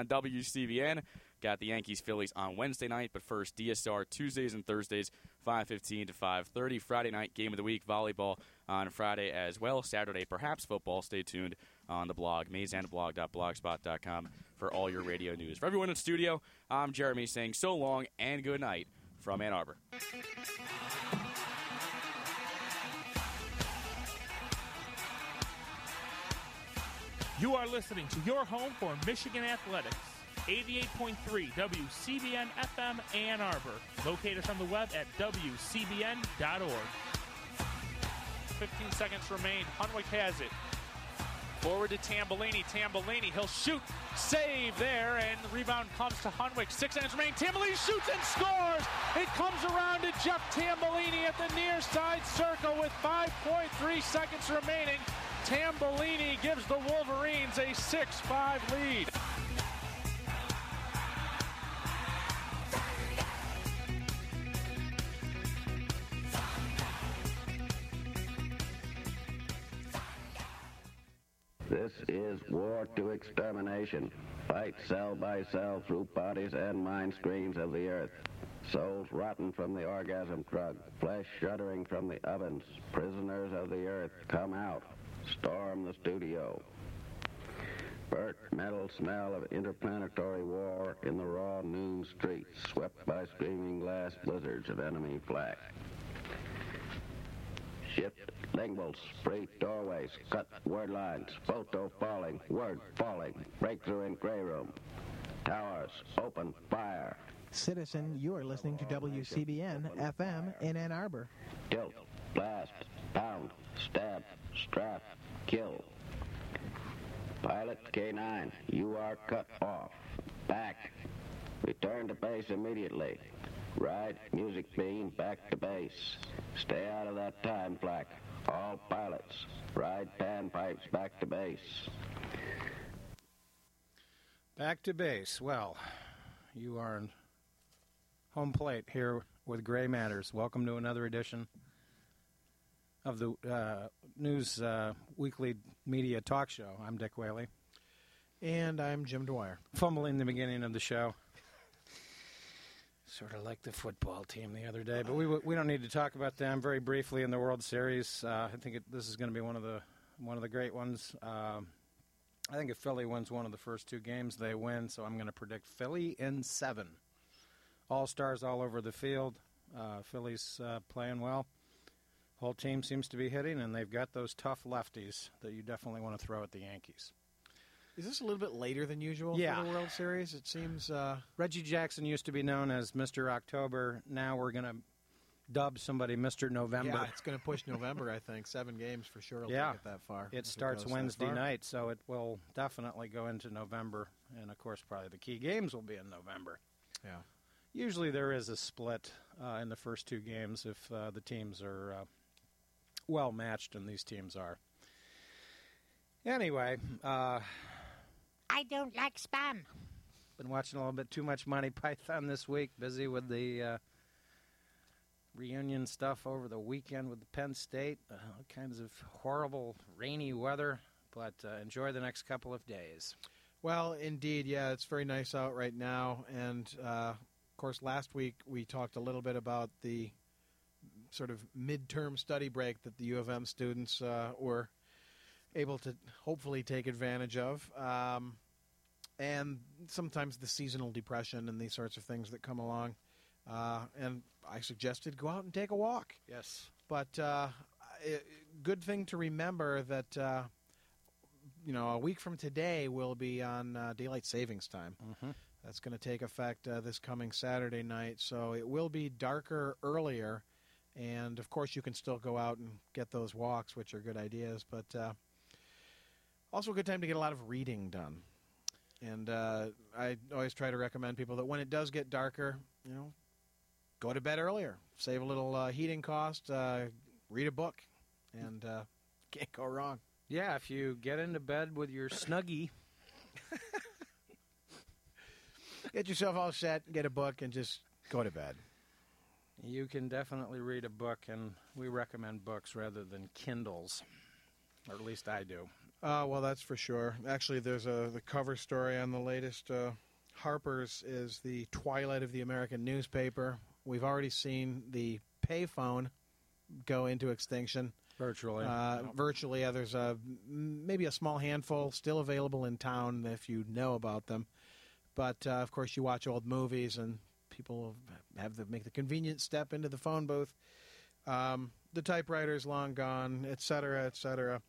on WCBN. Got the Yankees Phillies on Wednesday night, but first DSR Tuesdays and Thursdays, 5:15 to 5:30. Friday night game of the week volleyball on Friday as well. Saturday perhaps football. Stay tuned on the blog mazeandblog.blogspot.com for all your radio news. For everyone in studio, I'm Jeremy saying so long and good night from Ann Arbor. You are listening to your home for Michigan Athletics. 88.3 WCBN FM Ann Arbor. Locate us on the web at WCBN.org. 15 seconds remain. Hunwick has it. Forward to Tambellini. Tambellini, he'll shoot. Save there, and the rebound comes to Hunwick. Six seconds remain. Tambellini shoots and scores. It comes around to Jeff Tambellini at the near side circle with 5.3 seconds remaining. Tambellini gives the Wolverines a 6-5 lead. This is war to extermination. Fight cell by cell through bodies and mind screens of the earth. Souls rotten from the orgasm drug, flesh shuddering from the ovens. Prisoners of the earth, come out. Storm the studio. Burnt metal smell of interplanetary war in the raw noon streets, swept by screaming glass blizzards of enemy flak. Shift linguals, spray doorways, cut word lines, photo falling, word falling, breakthrough in gray room. Towers, open fire. Citizen, you are listening to WCBN FM in Ann Arbor. Tilt, blast, pound, stab, strap, kill. Pilot K9, you are cut off. Back. Return to base immediately. Ride music beam back to base. Stay out of that time flak. All pilots, ride pan pipes back to base. Back to base. Well, you are in home plate here with Gray Matters. Welcome to another edition of the uh, News uh, Weekly Media Talk Show. I'm Dick Whaley. And I'm Jim Dwyer. Fumbling the beginning of the show. Sort of like the football team the other day, but we we don't need to talk about them very briefly in the World Series. Uh, I think it, this is going to be one of the one of the great ones. Um, I think if Philly wins one of the first two games, they win. So I'm going to predict Philly in seven. All stars all over the field. Uh, Philly's uh, playing well. Whole team seems to be hitting, and they've got those tough lefties that you definitely want to throw at the Yankees. Is this a little bit later than usual Yeah. for the World Series? It seems. Uh, Reggie Jackson used to be known as Mr. October. Now we're going to dub somebody Mr. November. yeah, it's going to push November. I think seven games for sure. Will Yeah. take it that far. It starts that Wednesday night, so it will definitely go into November. And of course, probably the key games will be in November. Yeah. Usually there is a split uh, in the first two games if uh, the teams are uh, well matched, and these teams are. Anyway, uh, I don't like spam. been watching a little bit too much Monty Python this week. Busy with the uh, reunion stuff over the weekend with the Penn State. Uh, all kinds of horrible rainy weather, but uh, enjoy the next couple of days. Well, indeed, yeah, it's very nice out right now. And uh, of course, last week we talked a little bit about the sort of midterm study break that the U of M students uh, were able to hopefully take advantage of. Um, and sometimes the seasonal depression and these sorts of things that come along. Uh, and I suggested go out and take a walk. Yes. But uh, i- good thing to remember that uh, you know a week from today will be on uh, daylight savings time. Mm-hmm. That's going to take effect uh, this coming Saturday night, so it will be darker earlier. And of course, you can still go out and get those walks, which are good ideas. But uh, also a good time to get a lot of reading done. And uh, I always try to recommend people that when it does get darker, you know, go to bed earlier, save a little uh, heating cost, uh, read a book, and uh, can't go wrong. Yeah, if you get into bed with your snuggie, Get yourself all set, get a book, and just go to bed. you can definitely read a book, and we recommend books rather than Kindles, or at least I do. Uh, well, that's for sure. Actually, there's a the cover story on the latest uh, Harper's is the twilight of the American newspaper. We've already seen the payphone go into extinction. Virtually. Uh, virtually, yeah, there's a maybe a small handful still available in town if you know about them. But uh, of course, you watch old movies and people have to make the convenient step into the phone booth. Um, the typewriter's long gone, et cetera, et cetera.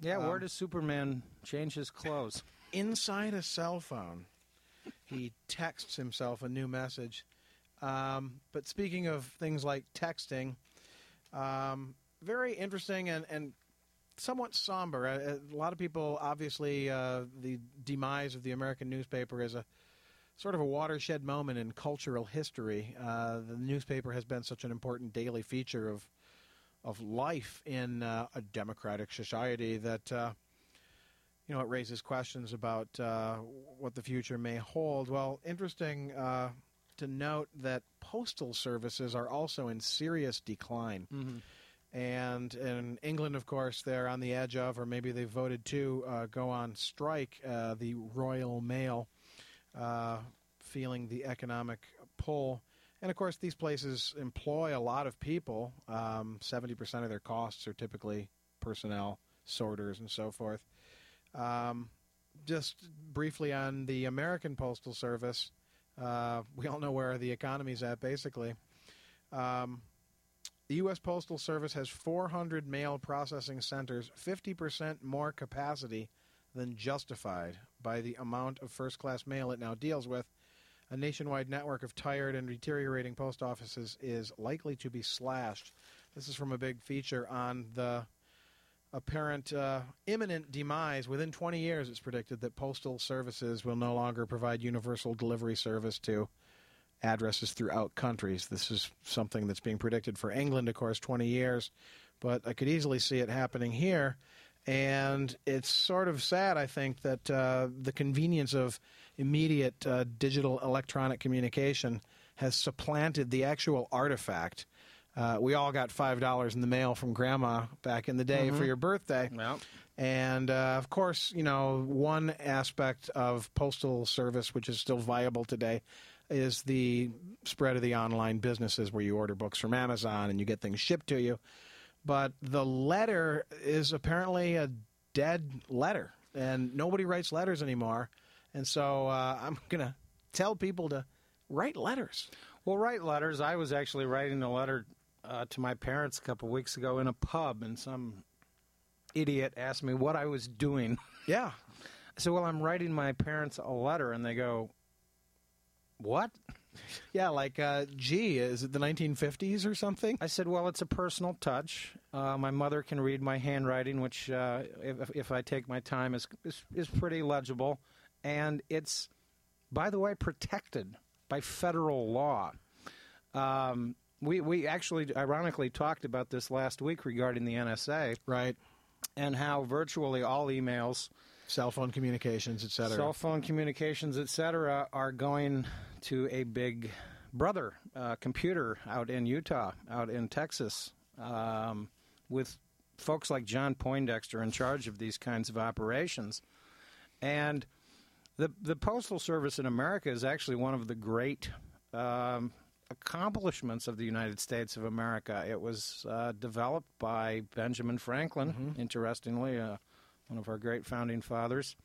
Yeah, where um, does Superman change his clothes? Inside a cell phone, he texts himself a new message. Um, but speaking of things like texting, um, very interesting and, and somewhat somber. A, a lot of people, obviously, uh, the demise of the American newspaper is a sort of a watershed moment in cultural history. Uh, the newspaper has been such an important daily feature of of life in uh, a democratic society that uh, you know it raises questions about uh, what the future may hold. Well, interesting uh, to note that postal services are also in serious decline. And in England, of course, they're on the edge of, or maybe they voted to uh, go on strike. Uh, the Royal Mail, uh, feeling the economic pull, and of course, these places employ a lot of people. Um, Seventy percent of their costs are typically personnel, sorters, and so forth. Um, just briefly on the American Postal Service, uh, we all know where the economy's at, basically. Um, the U.S. Postal Service has 400 mail processing centers, 50% more capacity than justified by the amount of first class mail it now deals with. A nationwide network of tired and deteriorating post offices is likely to be slashed. This is from a big feature on the apparent uh, imminent demise. Within 20 years, it's predicted that postal services will no longer provide universal delivery service to addresses throughout countries. This is something that's being predicted for England, of course, 20 years, but I could easily see it happening here. And it's sort of sad, I think, that uh, the convenience of immediate uh, digital electronic communication has supplanted the actual artifact. Uh, we all got $5 in the mail from grandma back in the day for your birthday. Well, And uh, of course, you know, one aspect of postal service which is still viable today is the spread of the online businesses where you order books from Amazon and you get things shipped to you. But the letter is apparently a dead letter, and nobody writes letters anymore. And so uh, I'm going to tell people to write letters. well, write letters. I was actually writing a letter uh, to my parents a couple weeks ago in a pub, and some idiot asked me what I was doing. Yeah. I said, "Well, I'm writing my parents a letter," and they go, "What?" Yeah, like, uh, gee, is it the 1950s or something? I said, "Well, it's a personal touch. Uh, my mother can read my handwriting, which, uh, if, if I take my time, is, is is pretty legible, and it's, by the way, protected by federal law." Um, we we actually, ironically, talked about this last week regarding the NSA Right. and how virtually all emails, Cell phone communications, et cetera. cell phone communications, etc., are going to a big brother uh, computer out in Utah, out in Texas, um, with folks like John Poindexter in charge of these kinds of operations. And the the postal service in America is actually one of the great um, accomplishments of the United States of America. It was uh, developed by Benjamin Franklin, interestingly, uh, one of our great founding fathers.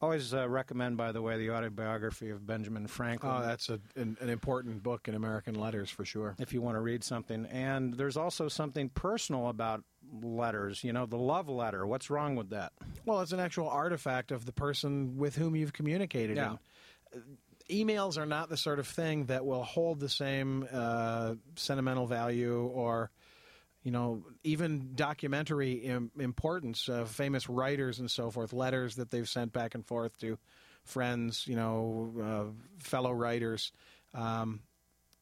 Always uh, recommend, by the way, the autobiography of Benjamin Franklin Oh, that's a, an, an important book in American letters for sure. if you want to read something. And there's also something personal about letters. You know, the love letter. What's wrong with that? Well, it's an actual artifact of the person with whom you've communicated. Yeah. And, uh, emails are not the sort of thing that will hold the same uh, sentimental value or, you know, even documentary Im- importance. Uh, famous writers and so forth, letters that they've sent back and forth to friends, you know, uh, fellow writers. Um,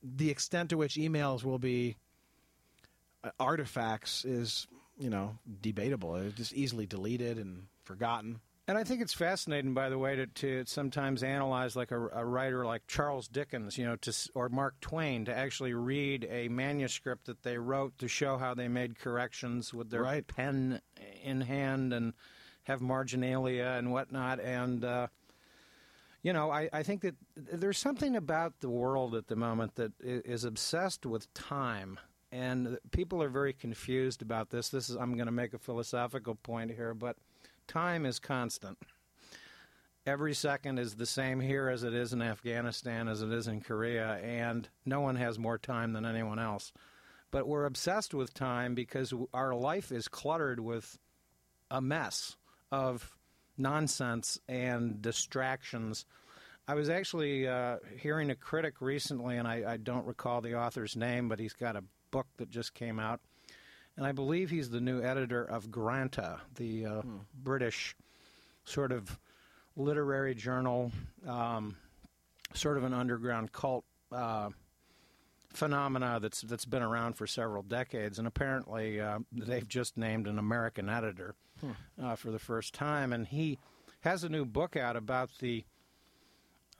the extent to which emails will be uh, artifacts is, you know, debatable. It's just easily deleted and forgotten. And I think it's fascinating, by the way, to, to sometimes analyze like a, a writer like Charles Dickens, you know, to, or Mark Twain, to actually read a manuscript that they wrote to show how they made corrections with their Right. pen in hand and have marginalia and whatnot. And uh, you know, I, I think that there's something about the world at the moment that is obsessed with time, and people are very confused about this. This is I'm going to make a philosophical point here, but time is constant. Every second is the same here as it is in Afghanistan, as it is in Korea, and no one has more time than anyone else. But we're obsessed with time because our life is cluttered with a mess of nonsense and distractions. I was actually uh, hearing a critic recently, and I, I don't recall the author's name, but he's got a book that just came out. And I believe he's the new editor of Granta, the uh, British sort of literary journal, um, sort of an underground cult uh, phenomena that's that's been around for several decades, and apparently uh, they've just named an American editor uh, for the first time, and he has a new book out about the.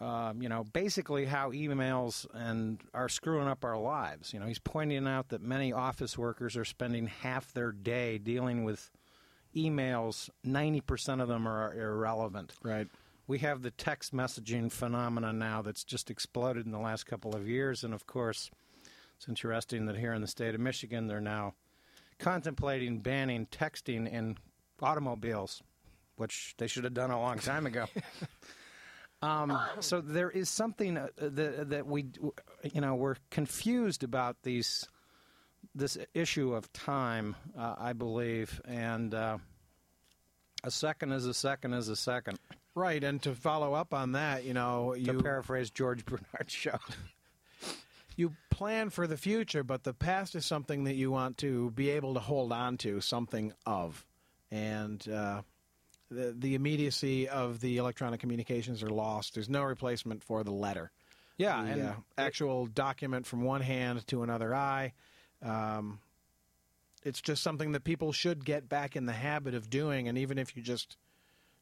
Um, you know, basically how emails and are screwing up our lives. You know, he's pointing out that many office workers are spending half their day dealing with emails. Ninety percent of them are irrelevant. Right. We have the text messaging phenomenon now that's just exploded in the last couple of years, and of course, it's interesting that here in the state of Michigan, they're now contemplating banning texting in automobiles, which they should have done a long time ago. um, so there is something uh, that, that we, you know, we're confused about these this issue of time. Uh, I believe, and uh, a second is a second is a second. Right, and to follow up on that, you know, To you paraphrase George Bernard's show. you plan for the future, but the past is something that you want to be able to hold on to something of, and uh, the the immediacy of the electronic communications are lost. There's no replacement for the letter. Yeah, the and uh, actual document from one hand to another eye. Um, it's just something that people should get back in the habit of doing, and even if you just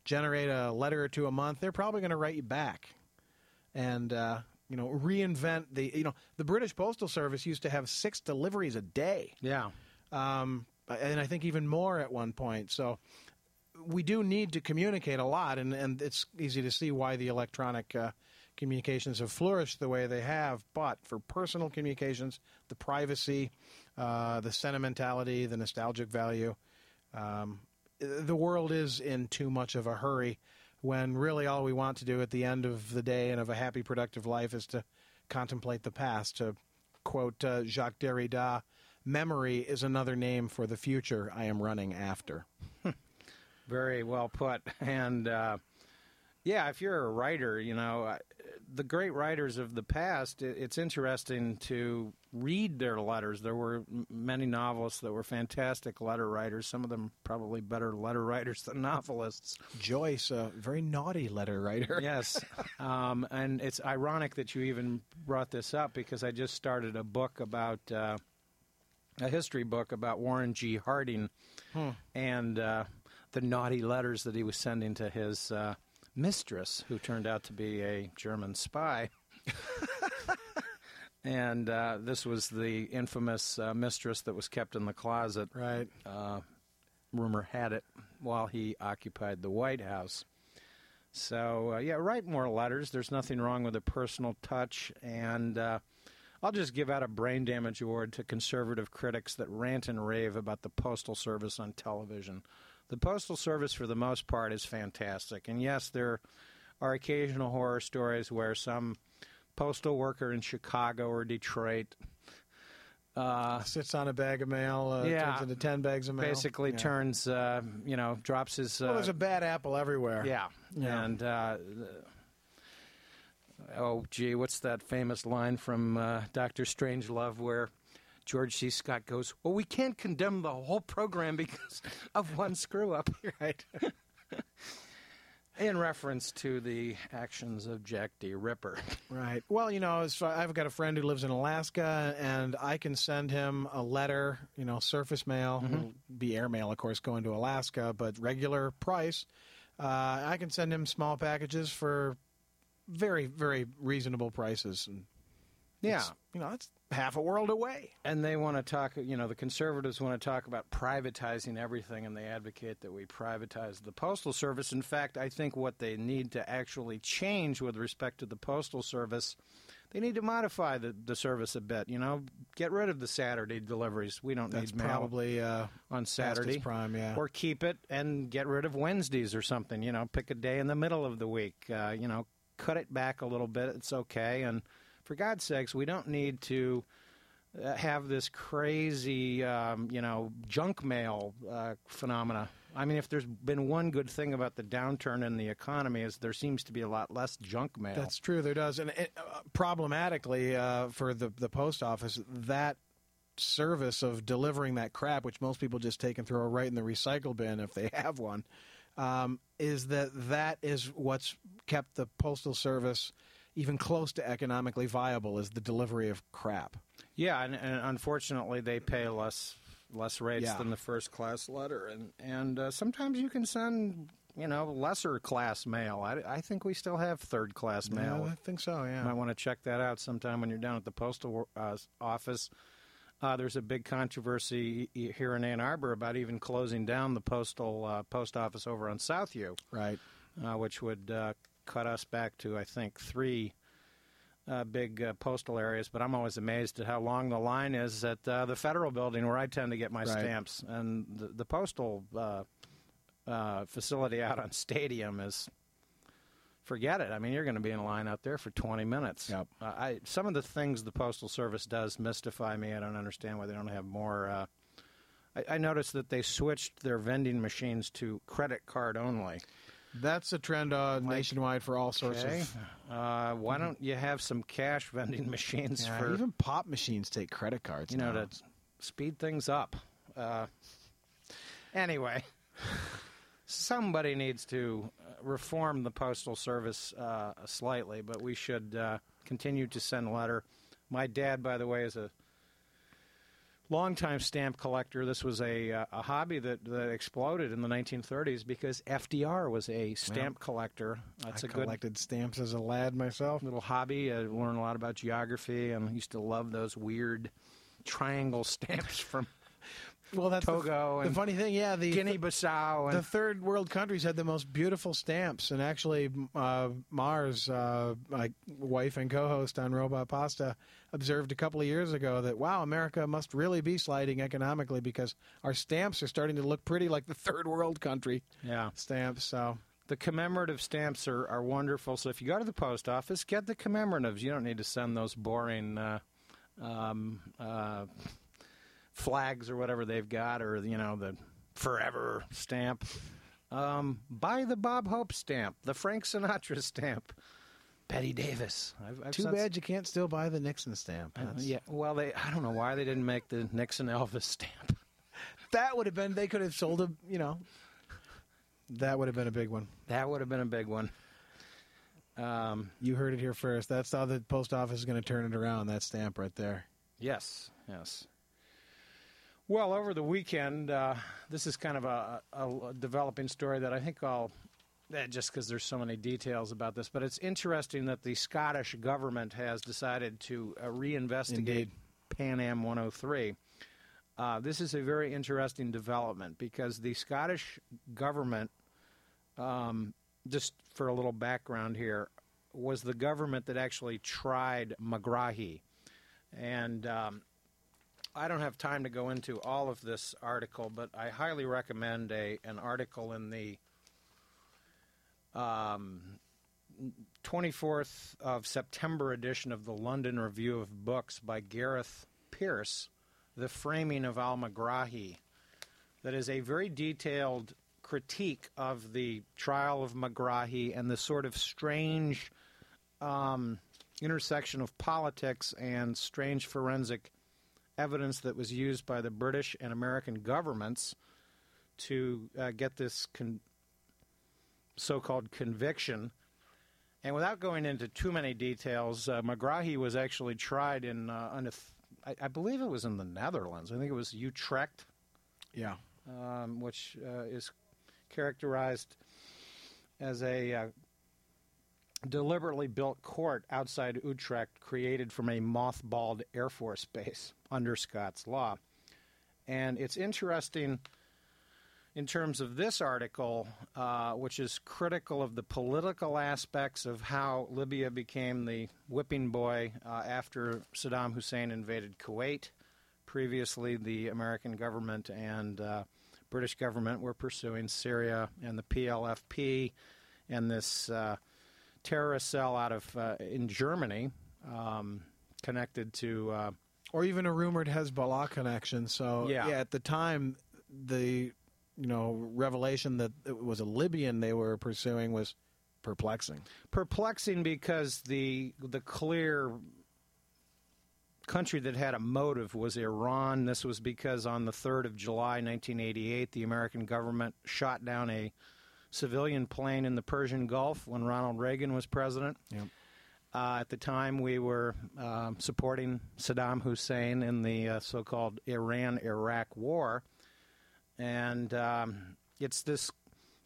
generate a letter or two a month, they're probably going to write you back, and uh, you know reinvent the you know the British Postal Service used to have six deliveries a day, yeah, um, and I think even more at one point. So we do need to communicate a lot, and, and it's easy to see why the electronic uh, communications have flourished the way they have. But for personal communications, the privacy, uh, the sentimentality, the nostalgic value, um, the world is in too much of a hurry when really all we want to do at the end of the day and of a happy, productive life is to contemplate the past. To quote uh, Jacques Derrida, memory is another name for the future I am running after. Very well put. And uh, yeah, if you're a writer, you know, uh, the great writers of the past, it's interesting to read their letters. There were many novelists that were fantastic letter writers. Some of them probably better letter writers than novelists. Joyce, a very naughty letter writer. yes. Um, and it's ironic that you even brought this up because I just started a book about uh, a history book about Warren G. Harding and uh, the naughty letters that he was sending to his uh, mistress, who turned out to be a German spy. and uh, this was the infamous uh, mistress that was kept in the closet Right. uh, rumor had it, while he occupied the White House. So, uh, yeah, write more letters. There's nothing wrong with a personal touch. And uh, I'll just give out a brain damage award to conservative critics that rant and rave about the Postal Service on television. The Postal Service, for the most part, is fantastic. And yes, there are occasional horror stories where some postal worker in Chicago or Detroit uh, Sits on a bag of mail, uh, Yeah. turns into 10 bags of mail. basically Yeah. turns, uh, you know, drops his. Uh, Well, there's a bad apple everywhere. yeah, Yeah. and uh, oh, gee, what's that famous line from uh, Doctor Strangelove where George C. Scott goes, "Well, we can't condemn the whole program because of one screw up." Right. In reference to the actions of Jack D. Ripper. Right. Well, you know, I've got a friend who lives in Alaska, and I can send him a letter, you know, surface mail, It'll be airmail, of course, going to Alaska, but regular price. Uh, I can send him small packages for very, very reasonable prices, and Yeah. It's, you know, it's half a world away. And they want to talk, you know, the conservatives want to talk about privatizing everything, and they advocate that we privatize the Postal Service. In fact, I think what they need to actually change with respect to the Postal Service, they need to modify the, the service a bit. You know, get rid of the Saturday deliveries. We don't That's need mail probably uh, on Saturday. prime, yeah. Or keep it and get rid of Wednesdays or something. You know, pick a day in the middle of the week. Uh, you know, cut it back a little bit. It's okay. And for God's sakes, we don't need to uh, have this crazy, um, you know, junk mail uh, phenomena. I mean, if there's been one good thing about the downturn in the economy is there seems to be a lot less junk mail. That's true. There does, and it, uh, problematically uh, for the the post office, that service of delivering that crap, which most people just take and throw right in the recycle bin if they have one, um, is that that is what's kept the postal service even close to economically viable is the delivery of crap. Yeah, and, and unfortunately, they pay less less rates Yeah. than the first class letter, and and uh, sometimes you can send you know lesser class mail. I, I think we still have third class mail. Yeah, I think so. You Yeah. might want to check that out sometime when you're down at the postal uh, office. Uh, there's a big controversy here in Ann Arbor about even closing down the postal uh, post office over on Southview, Right. uh, which would uh, cut us back to I think three uh, big uh, postal areas. But I'm always amazed at how long the line is at uh, the federal building where I tend to get my Right. stamps, and the, the postal uh, uh, facility out on Stadium is. Forget it. I mean, you're going to be in line out there for 20 minutes. Yep. I some of the things the postal service does mystify me. I don't understand why they don't have more. Uh, I, I noticed that they switched their vending machines to credit card only. That's a trend uh, nationwide for all sorts Okay. of. Uh, why don't you have some cash vending machines Yeah, for even pop machines take credit cards. you know to speed things up? Uh, anyway, somebody needs to uh, reform the postal service uh, slightly, but we should uh, continue to send letter. My dad, by the way, is a longtime stamp collector. This was a, uh, a hobby that, that exploded in the 1930s because FDR was a stamp collector. That's I a good collected stamps as a lad myself. little hobby. I learned a lot about geography, and I used to love those weird triangle stamps from Well, that's the- Togo The, and funny thing, yeah, the Guinea-Bissau. the third world countries had the most beautiful stamps, and actually, uh, Mars, uh, my wife and co-host on Robot Pasta, observed a couple of years ago that wow, America must really be sliding economically because our stamps are starting to look pretty like the third world country yeah, stamps. So the commemorative stamps are, are wonderful. So if you go to the post office, get the commemoratives. You don't need to send those boring uh, um, uh, flags or whatever they've got, or you know the forever stamp. Um, buy the Bob Hope stamp, the Frank Sinatra stamp, Bette Davis. I've, I've too bad you can't still buy the Nixon stamp. Uh, yeah, well, they I don't know why they didn't make the Nixon Elvis stamp. that would have been. They could have sold a. You know, that would have been a big one. That would have been a big one. Um, You heard it here first. That's how the post office is going to turn it around. That stamp right there. yes, yes. Well, over the weekend, uh, this is kind of a, a, developing story that I think I'll, eh, just because there's so many details about this, but it's interesting that the Scottish government has decided to uh, reinvestigate Indeed. Pan Am 103. Uh, this is a very interesting development because the Scottish government, um, just for a little background here, was the government that actually tried Megrahi. And um, I don't have time to go into all of this article, but I highly recommend a an article in the um, 24th of September edition of the London Review of Books by Gareth Peirce, The Framing of Al Megrahi. That is a very detailed critique of the trial of Megrahi and the sort of strange um, intersection of politics and strange forensic evidence that was used by the British and American governments to uh, get this con- so-called conviction. And without going into too many details, uh, Megrahi was actually tried in, uh, th- I, I believe it was in the Netherlands. I think it was Utrecht, Yeah. um, which uh, is characterized as a uh, deliberately built court outside Utrecht, created from a mothballed Air Force base under Scots law. And it's interesting in terms of this article, uh, which is critical of the political aspects of how Libya became the whipping boy uh, after Saddam Hussein invaded Kuwait. Previously, the American government and uh, British government were pursuing Syria and the PLFP and this uh, terrorist cell out of uh, in Germany, um, connected to. Uh, or even a rumored Hezbollah connection. So Yeah. at the time, the you know revelation that it was a Libyan they were pursuing was perplexing. perplexing because the the clear country that had a motive was Iran. This was because on the 3rd of July 1988 the American government shot down a civilian plane in the Persian Gulf when Ronald Reagan was president. Yep. Uh, at the time, we were um supporting Saddam Hussein in the uh, so-called Iran-Iraq War, and um, it's this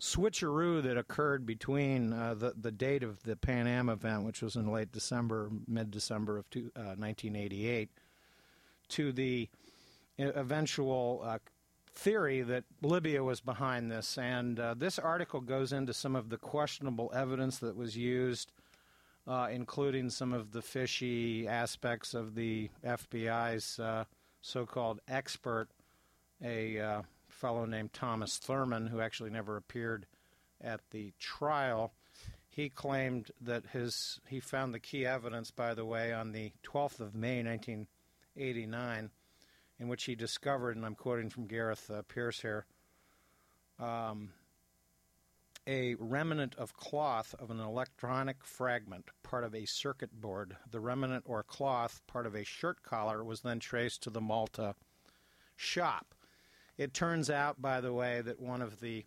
switcheroo that occurred between uh, the the date of the Pan Am event, which was in late December, mid December of two, uh, 1988, to the eventual uh, theory that Libya was behind this. And uh, this article goes into some of the questionable evidence that was used, uh, including some of the fishy aspects of the FBI's uh, so-called expert, a uh, fellow named Thomas Thurman, who actually never appeared at the trial. He claimed that his he found the key evidence, by the way, on the 12th of May, 1989, in which he discovered, and I'm quoting from Gareth uh, Peirce here, um, a remnant of cloth of an electronic fragment, part of a circuit board. The remnant or cloth, part of a shirt collar, was then traced to the Malta shop. It turns out, by the way, that one of the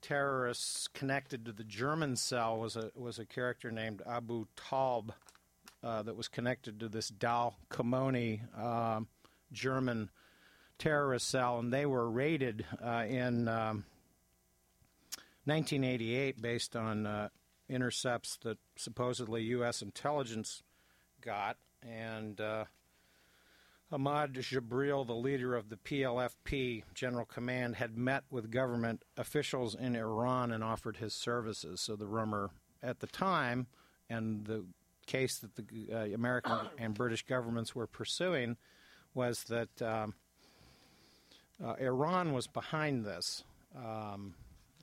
terrorists connected to the German cell was a was a character named Abu Talb uh, that was connected to this Dal Kamoni um, German terrorist cell, and they were raided uh, in um, 1988 based on uh, intercepts that supposedly U.S. intelligence got, and uh, Ahmad Jibril, the leader of the PLFP General Command, had met with government officials in Iran and offered his services. So the rumor at the time, and the case that the uh, American and British governments were pursuing, was that um, uh, Iran was behind this. Um,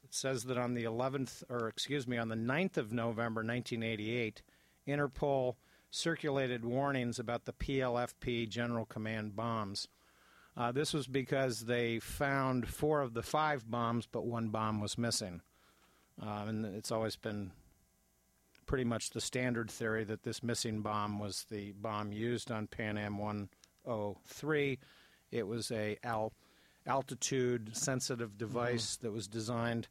it says that on the 11th, or excuse me, on the 9th of November 1988, Interpol circulated warnings about the PLFP General Command bombs. Uh, this was because they found four of the five bombs, but one bomb was missing. Uh, and it's always been pretty much the standard theory that this missing bomb was the bomb used on Pan Am 103. It was a al- altitude sensitive device that was designed.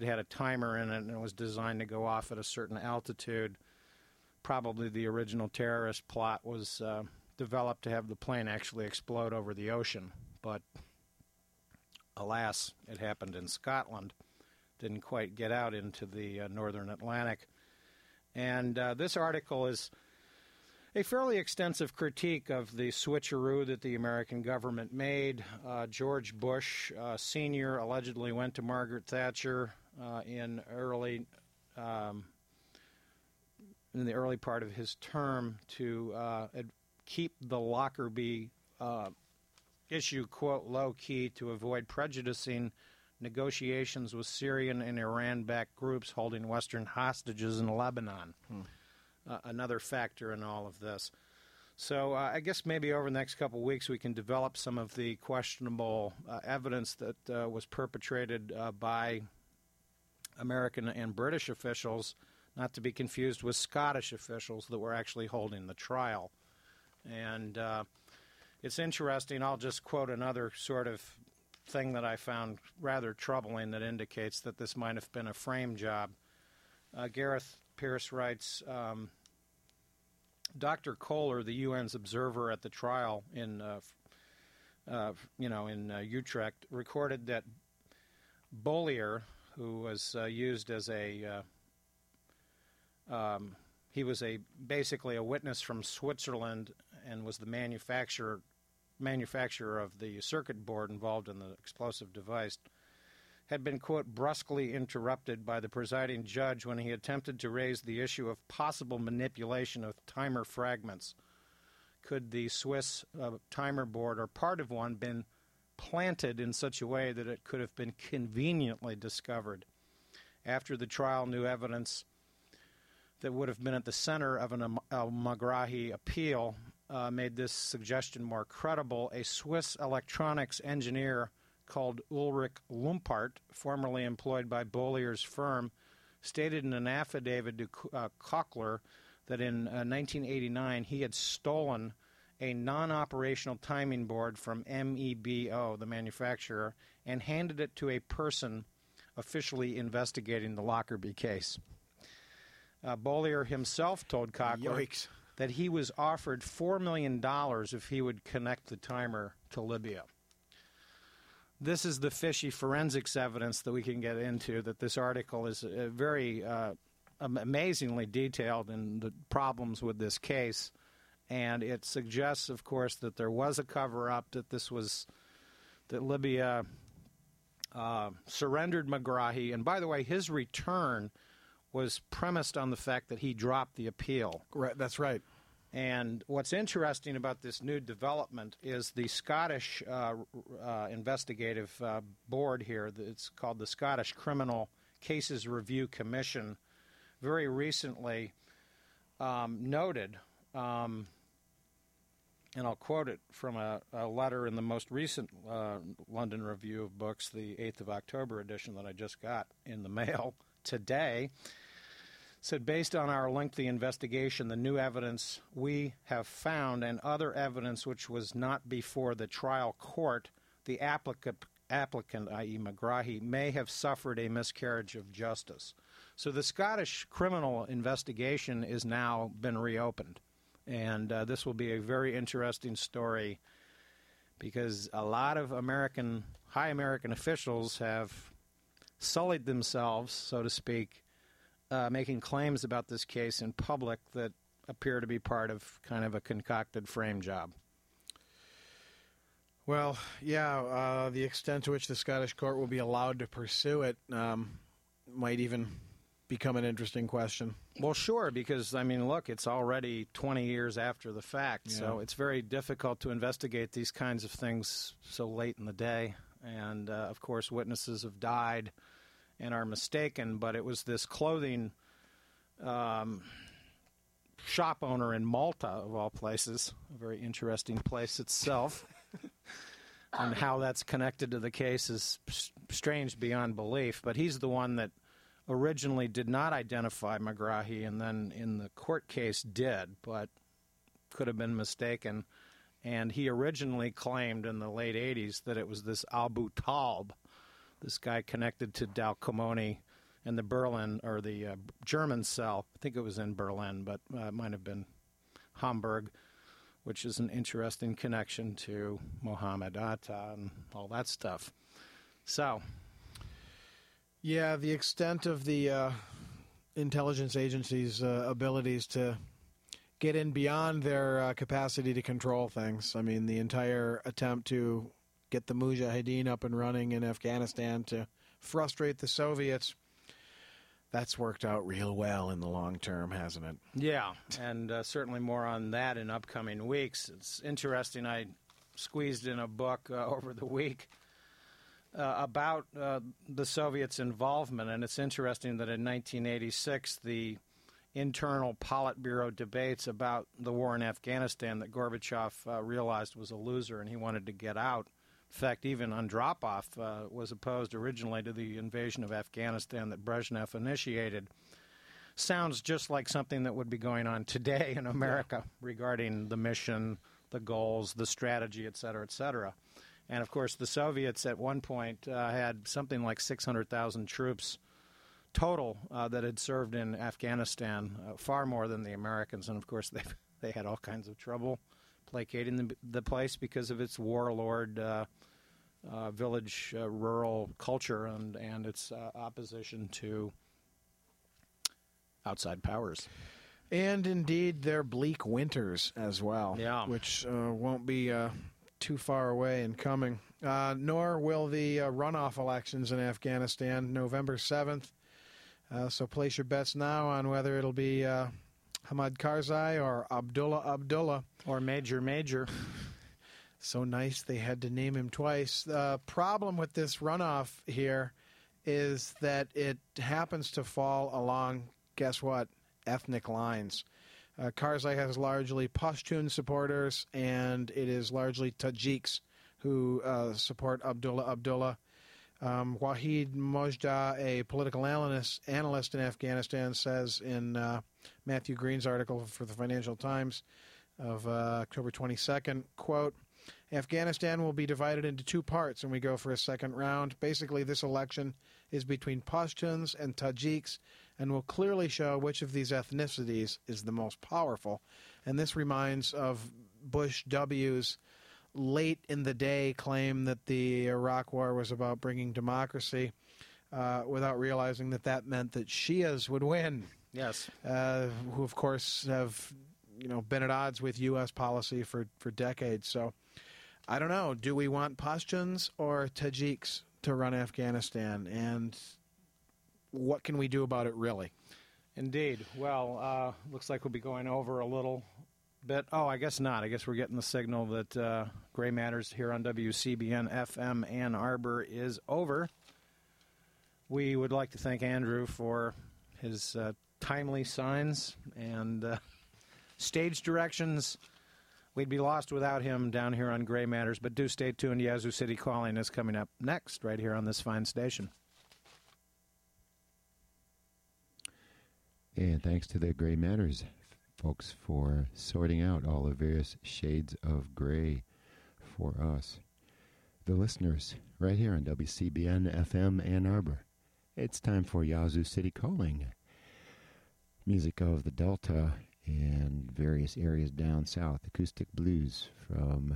It had a timer in it, and it was designed to go off at a certain altitude probably the original terrorist plot was uh, developed to have the plane actually explode over the ocean. But alas, it happened in Scotland. Didn't quite get out into the uh, northern Atlantic. And uh, this article is a fairly extensive critique of the switcheroo that the American government made. Uh, George Bush uh, Sr. allegedly went to Margaret Thatcher uh, in early. Um, in the early part of his term to uh, ad- keep the Lockerbie uh, issue, quote, low key to avoid prejudicing negotiations with Syrian and Iran backed groups holding Western hostages in Lebanon. Uh, another factor in all of this. So uh, I guess maybe over the next couple of weeks we can develop some of the questionable uh, evidence that uh, was perpetrated uh, by American and British officials, not to be confused with Scottish officials that were actually holding the trial. And uh, it's interesting. I'll just quote another sort of thing that I found rather troubling that indicates that this might have been a frame job. Uh, Gareth Peirce writes um, Dr. Kochler, the UN's observer at the trial in, uh, uh, you know, in uh, Utrecht, recorded that Bollier, who was uh, used as a uh, Um, he was a basically a witness from Switzerland and was the manufacturer manufacturer of the circuit board involved in the explosive device. Had been quote brusquely interrupted by the presiding judge when he attempted to raise the issue of possible manipulation of timer fragments. Could the Swiss uh, timer board or part of one been planted in such a way that it could have been conveniently discovered? After the trial, new evidence that would have been at the center of an Al Megrahi appeal uh, made this suggestion more credible. A Swiss electronics engineer called Ulrich Lumpart, formerly employed by Bollier's firm, stated in an affidavit to uh, Kochler that in uh, 1989 he had stolen a non operational timing board from MEBO, the manufacturer, and handed it to a person officially investigating the Lockerbie case. Uh, Bollier himself told Yikes. that he was offered $4 million if he would connect the timer to Libya. This is the fishy forensics evidence that we can get into, that this article is uh, very uh, amazingly detailed in the problems with this case. And it suggests, of course, that there was a cover up, that this was, that Libya uh, surrendered Megrahi. And by the way, his return was premised on the fact that he dropped the appeal. Right, that's right. And what's interesting about this new development is the Scottish uh, uh, investigative uh, board here, it's called the Scottish Criminal Cases Review Commission, very recently um, noted, um, and I'll quote it from a, a letter in the most recent uh, London Review of Books, the 8th of October edition that I just got in the mail today said based on our lengthy investigation, the new evidence we have found and other evidence which was not before the trial court, the applicant, applicant i.e., Megrahi, may have suffered a miscarriage of justice. So the Scottish criminal investigation is now been reopened, and uh, this will be a very interesting story because a lot of American high American officials have sullied themselves, so to speak, uh, making claims about this case in public that appear to be part of kind of a concocted frame job. Well, yeah, uh, the extent to which the Scottish court will be allowed to pursue it um, might even become an interesting question. Well, sure, because I mean, look, it's already 20 years after the fact, Yeah. so it's very difficult to investigate these kinds of things so late in the day. And uh, of course, witnesses have died and are mistaken, but it was this clothing um, shop owner in Malta, of all places, a very interesting place itself. and how that's connected to the case is strange beyond belief. But he's the one that originally did not identify Megrahi and then in the court case did, but could have been mistaken. And he originally claimed in the late 80s that it was this Abu Talb, this guy connected to Dalkamoni and the Berlin or the uh, German cell. I think it was in Berlin, but uh, it might have been Hamburg, which is an interesting connection to Mohammed Atta and all that stuff. So, Yeah, the extent of the uh, intelligence agencies' uh, abilities to get in beyond their uh, capacity to control things. I mean, the entire attempt to get the Mujahideen up and running in Afghanistan to frustrate the Soviets. That's worked out real well in the long term, hasn't it? Yeah, and uh, certainly more on that in upcoming weeks. It's interesting. I squeezed in a book uh, over the week uh, about uh, the Soviets' involvement, and it's interesting that in 1986, the internal Politburo debates about the war in Afghanistan that Gorbachev uh, realized was a loser and he wanted to get out. In fact, even on Andropov uh, was opposed originally to the invasion of Afghanistan that Brezhnev initiated sounds just like something that would be going on today in America regarding the mission, the goals, the strategy, et cetera, et cetera. And of course, the Soviets at one point uh, had something like 600,000 troops total uh, that had served in Afghanistan, uh, far more than the Americans. And of course, they they had all kinds of trouble placating the, the place because of its warlord. Uh, uh, village uh, rural culture and and its uh, opposition to outside powers. And indeed, their bleak winters as well, Yeah. which uh, won't be uh, too far away in coming. Uh, nor will the uh, runoff elections in Afghanistan, November 7th. Uh, so place your bets now on whether it'll be uh, Hamid Karzai or Abdullah Abdullah. Or Major Major. So nice they had to name him twice. The problem with this runoff here is that it happens to fall along, guess what, ethnic lines. Uh, Karzai has largely Pashtun supporters, and it is largely Tajiks who uh, support Abdullah Abdullah. Um, Wahid Mojda, a political analyst, analyst in Afghanistan, says in uh, Matthew Green's article for the Financial Times of uh, October 22nd, quote, Afghanistan will be divided into two parts when we go for a second round. Basically, this election is between Pashtuns and Tajiks and will clearly show which of these ethnicities is the most powerful. And this reminds of Bush W's late in the day claim that the Iraq War was about bringing democracy uh, without realizing that that meant that Shias would win Yes. uh, who of course have you know been at odds with U.S. policy for for decades. So I don't know. Do we want Pashtuns or Tajiks to run Afghanistan, and what can we do about it? Really? Indeed. Well, uh, looks like we'll be going over a little bit. Oh, I guess not. I guess we're getting the signal that uh, Gray Matters here on WCBN FM Ann Arbor is over. We would like to thank Andrew for his uh, timely signs and uh, stage directions. We'd be lost without him down here on Gray Matters, but do stay tuned. Yazoo City Calling is coming up next, right here on this fine station. And thanks to the Gray Matters folks for sorting out all the various shades of gray for us, the listeners, right here on WCBN FM Ann Arbor. It's time for Yazoo City Calling. Music of the Delta and various areas down south, acoustic blues from